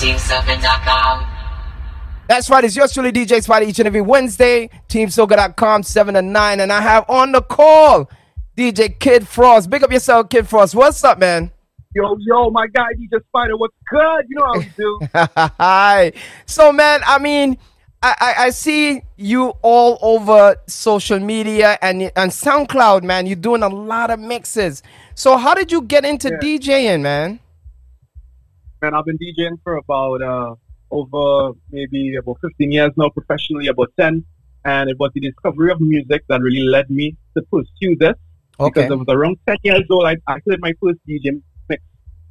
TeamSoca.com. That's right, it's yours truly, DJ Spider, each and every Wednesday, TeamSoca.com, 7 to 9. And I have on the call DJ Kid Frost. Big up yourself, Kid Frost. What's up, man? Yo, yo, my guy, DJ Spider, what's good? You know how we do. Hi. So, man, I mean, I, I, I see you all over social media and and SoundCloud, man. You're doing a lot of mixes. So, how did you get into Yeah. DJing, man? Man, I've been DJing for about uh, over maybe about 15 years now, professionally about 10. And it was the discovery of music that really led me to pursue this. Okay. Because I was around 10 years old, I, I played my first DJ mix.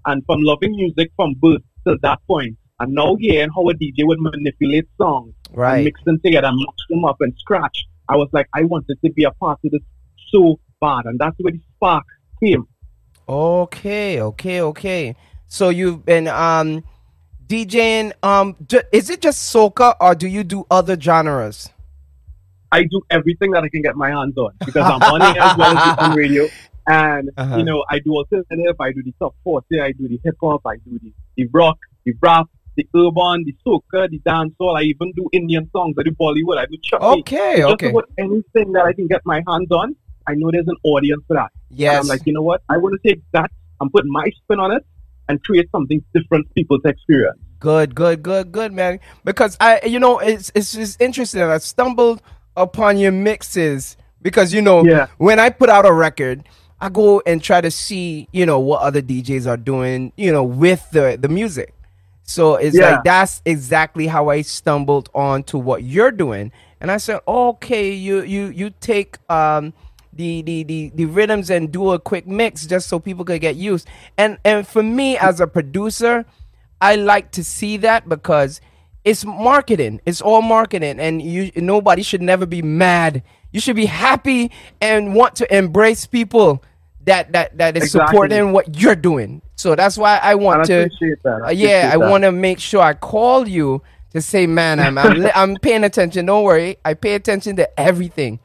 And from loving music from birth to that point, and now hearing how a DJ would manipulate songs Right. and mix them together and mash them up and scratch, I was like, I wanted to be a part of this so bad. And that's where the spark came. Okay, okay, okay. So you've been um DJing um ju- is it just soca or do you do other genres? I do everything that I can get my hands on because I'm on as well as on radio. And Uh-huh. you know, I do alternative, I do the top forty, I do the hip hop, I do the, the rock, the rap, the urban, the soca, the dancehall. I even do Indian songs, I do Bollywood, I do chutney. Okay, Just okay. about anything that I can get my hands on, I know there's an audience for that. And Yes. I'm like, you know what? I want to take that and put my spin on it and create something different for people to experience. Good, good, good, good, man. Because I, you know, it's it's just interesting. I stumbled upon your mixes because you know Yeah. when I put out a record, I go and try to see you know what other DJs are doing, you know, with the the music. So it's Yeah. like that's exactly how I stumbled on to what you're doing, and I said, okay, you you you take um the, the, the, the rhythms and do a quick mix just so people could get used. And and for me as a producer, I like to see that because it's marketing. It's all marketing, and you nobody should never be mad. You should be happy and want to embrace people that that that is Exactly. supporting what you're doing. So that's why I want I to. that. I uh, yeah, I want to make sure I call you to say, man, I'm I'm, I'm paying attention. Don't worry, I pay attention to everything.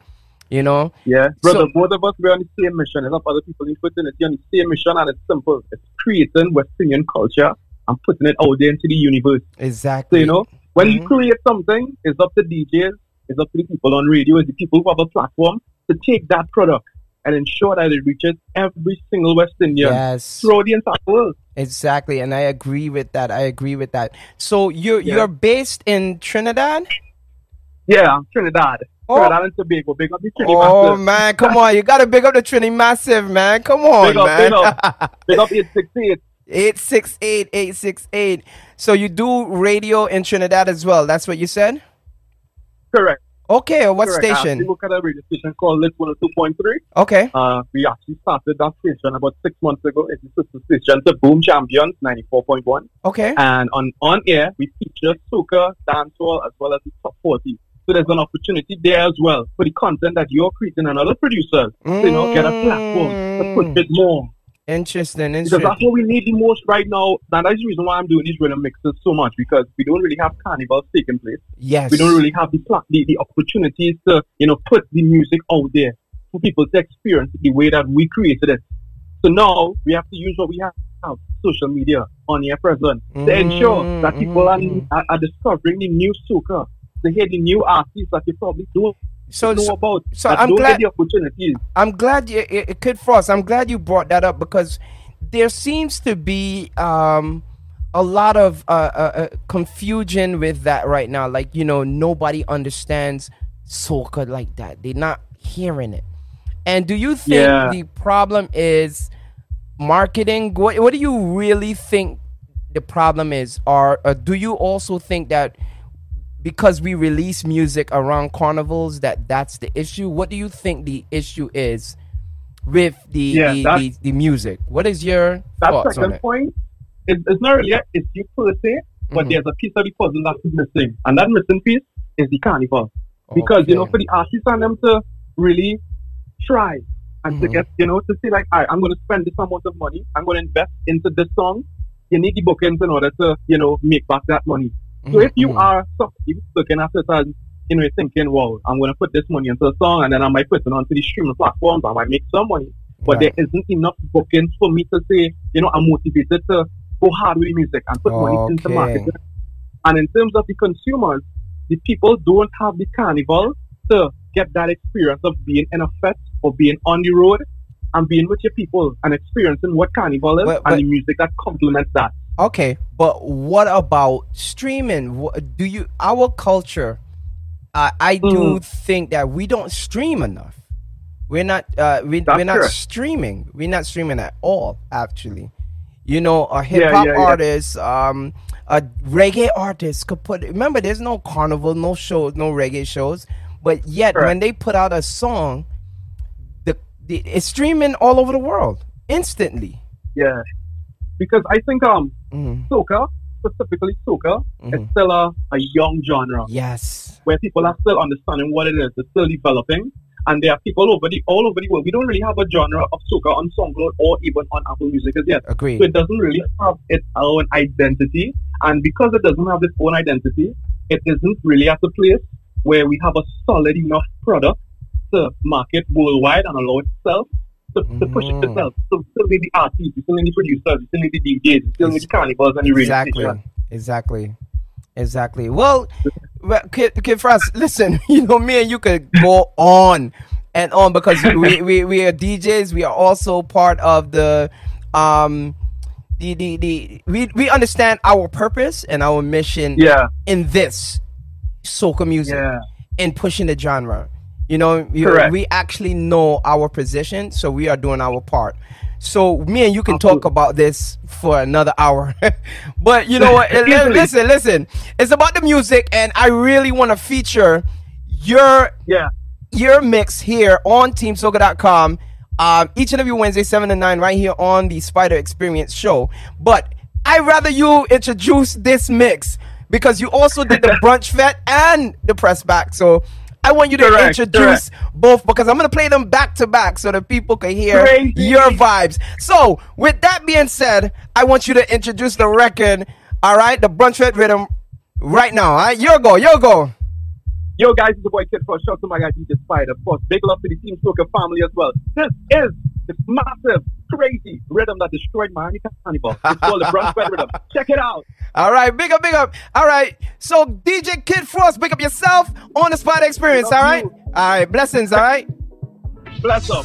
You know. Yeah, brother, So- both of us we're on the same mission. There's not other people in fraternity on the same mission, and it's simple. It's creating West Indian culture and putting it out there into the universe. So, Exactly. you know, when you Mhm. create something, it's up to DJs, it's up to the people on radio, it's the people who have a platform to take that product and ensure that it reaches every single West Indian Yes. throughout the entire world. Exactly, and I agree with that. I agree with that. So you're Yeah. you're based in Trinidad? Yeah, Trinidad. Oh. Trinidad and Tobago. Big up the Trinidad. Oh man, come on! You gotta big up the Trini Massive, man. Come on, Big up, man. big up. Big up 868. 868 868. So you do radio in Trinidad as well. That's what you said? Correct. Okay, what correct. Actually station? work at a radio station called Lit 102.3. Okay. Uh, we actually started that station about six months ago. It's a sister station to Boom Champions 94.1. Okay. And on, on air, we feature soca, dancehall, as well as the top 40. So there's an opportunity there as well for the content that you're creating and other producers to, you know, get a platform to push it more. Interesting, Because interesting. that's what we need the most right now. And that's the reason why I'm doing these rhythm mixes so much because we don't really have carnivals taking place. Yes. We don't really have the, pla- the the opportunities to you know put the music out there for people to experience the way that we created it. So now we have to use what we have, social media on air present to ensure that people are, Mhm. are, are discovering the new soca, to hear the new artists that they probably don't So, know so about. so I'm glad- the opportunities. I'm glad you, it, it Kid Frost. I'm glad you brought that up because there seems to be um, a lot of uh, uh, uh, confusion with that right now. Like you know, nobody understands soca like that. They're not hearing it. And do you think Yeah. the problem is marketing? What What do you really think the problem is, or, or do you also think that? Because we release music around carnivals that that's the issue? What do you think the issue is with the Yeah, the, the, the music? What is your That thoughts on second it? point, it, it's not really it's you per se, but Mhm. there's a piece of the puzzle that's missing, and that missing piece is the carnival. because you know for the artists and them to really try and to Mhm. get you know to say like I, I'm going to spend this amount of money. I'm going to invest into this song. You need the bookings in order to you know make back that money so if you Mhm. are looking at it as you know you're thinking well I'm going to put this money into a song and then I might put it onto the streaming platforms I might make some money but Right. there isn't enough bookings for me to say you know I'm motivated to go hard with the music and put money into marketing. And in terms of the consumers, the people don't have the carnival to get that experience of being in a fest or being on the road and being with your people and experiencing what carnival is But- but- and the music that complements that. Okay, but what about streaming? Do you our culture? Uh, I do Mm-hmm. think that we don't stream enough. We're not. Uh, we, That's we're not correct. streaming. We're not streaming at all. Actually, you know, a hip hop yeah, yeah. artist, um, a reggae artist could put. Remember, there's no carnival, no shows, no reggae shows. But yet, Correct. when they put out a song, the, the it's streaming all over the world instantly. Yeah. Because I think um Mhm. soca, specifically soca, Mhm. is still a, a young genre Yes. where people are still understanding what it is. It's still developing. And there are people over the all over the world. We don't really have a genre of soca on SoundCloud or even on Apple Music as yet. Agreed. So it doesn't really have its own identity. And because it doesn't have its own identity, it isn't really at the place where we have a solid enough product to market worldwide and allow itself to, to push it Mhm. itself. So still need the artists, still need the producers, still need the DJs, still need the carnivals and the exactly exactly exactly well, well kid, kid frost listen you know me and you could go on and on because we, we we are djs we are also part of the um the the, the we, we understand our purpose and our mission Yeah, in this soca music yeah. in pushing the genre. You know, you- we actually know our position, so we are doing our part. So me and you can talk about this for another hour. but you know what? Listen, listen. It's about the music, and I really want to feature your Yeah. your mix here on TeamSoca.com. Um, each and every Wednesday, 7 to 9, right here on the Spider Experience show. But I'd rather you introduce this mix because you also did the brunch vet and the press back. So I want you to Correct, introduce both because I'm going to play them back to back so that people can hear Crazy. your vibes. So, with that being said, I want you to introduce the record, all right? The brunch vet rhythm right now, all right? Your go, your go. Yo, guys, it's the boy Kid Frost. Shout out to my guy DJ Spider. Of course, big love to the Team Soca family as well. This is this massive, crazy rhythm that destroyed Miami Carnival. It's called the Red Rhythm. Check it out. All right, big up, big up. All right, so DJ Kid Frost, big up yourself on the spot Experience. All right, you. all right, blessings. All right. Bless up.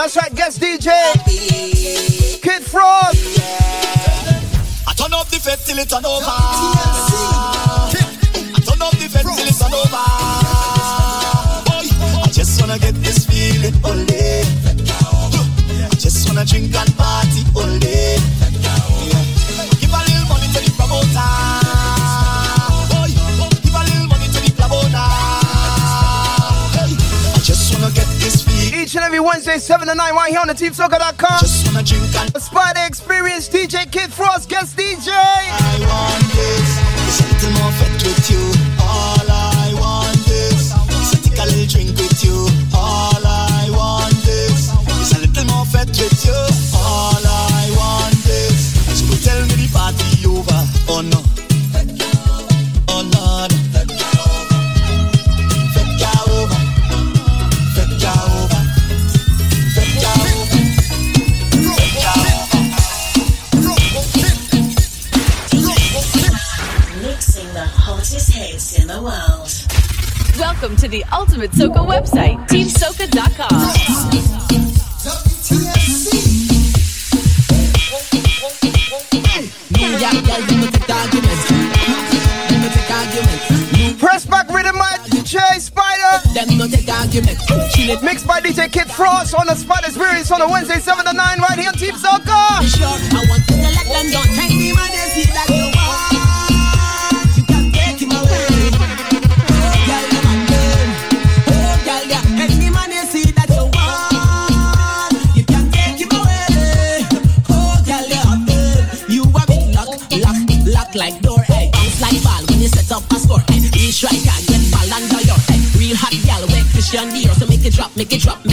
That's right, guest DJ. Kid Frost. I turn up the fed till it turn over. I turn up the fed till it turn over. I just wanna get this feeling only. I just wanna drink and party only. every Wednesday, 7 to 9, right here on the TeamSoca.com. best in the world. Welcome to the Ultimate Soca website, TeamSoca.com. Press back rhythm My DJ Spider. Them no take argument. Mixed by DJ Kid Frost on the spot experience on a Wednesday, 7 to 9, right here, on Team Soca. So make it drop, make it drop,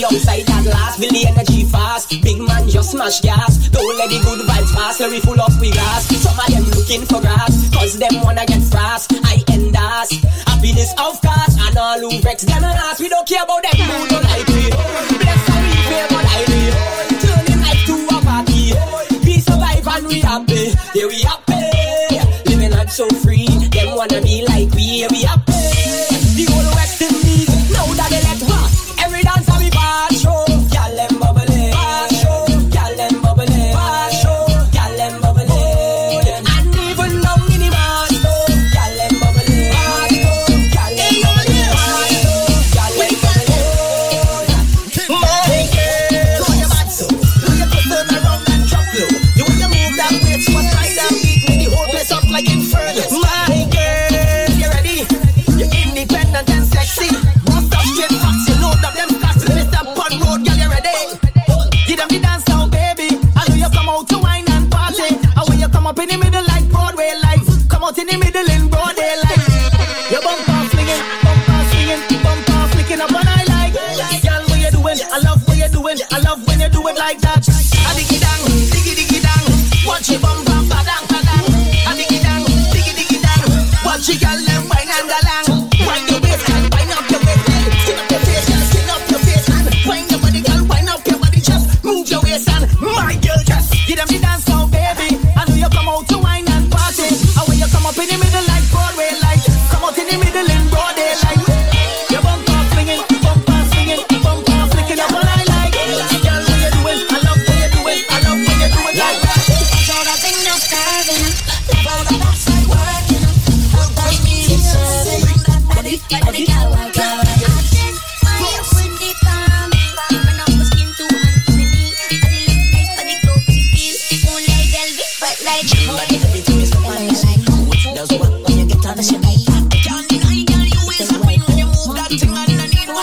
we outside at last. Feel the energy fast. Big man just smash gas. Don't let the good vibes pass. Larry full up with gas. Some of them looking for grass. Cause them wanna get frost. I end us. Happiness of course. And all who vex them and ask. We don't care about them who don't like we. Bless and we favor like we. Turn them life to a party. We survive and we happy. Yeah, we happy.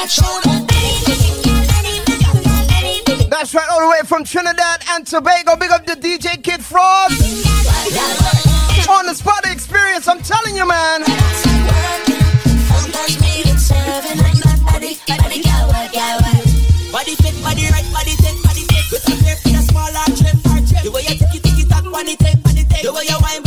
That's right, all the way from Trinidad and Tobago. Big up the DJ Kid Frost. On the spot experience, I'm telling you, man. Body fit, body right, body take, body take. With a pair for the small and trim, or trim. The way you take it, up, body take, body take. The way you wind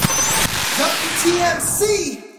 TMC.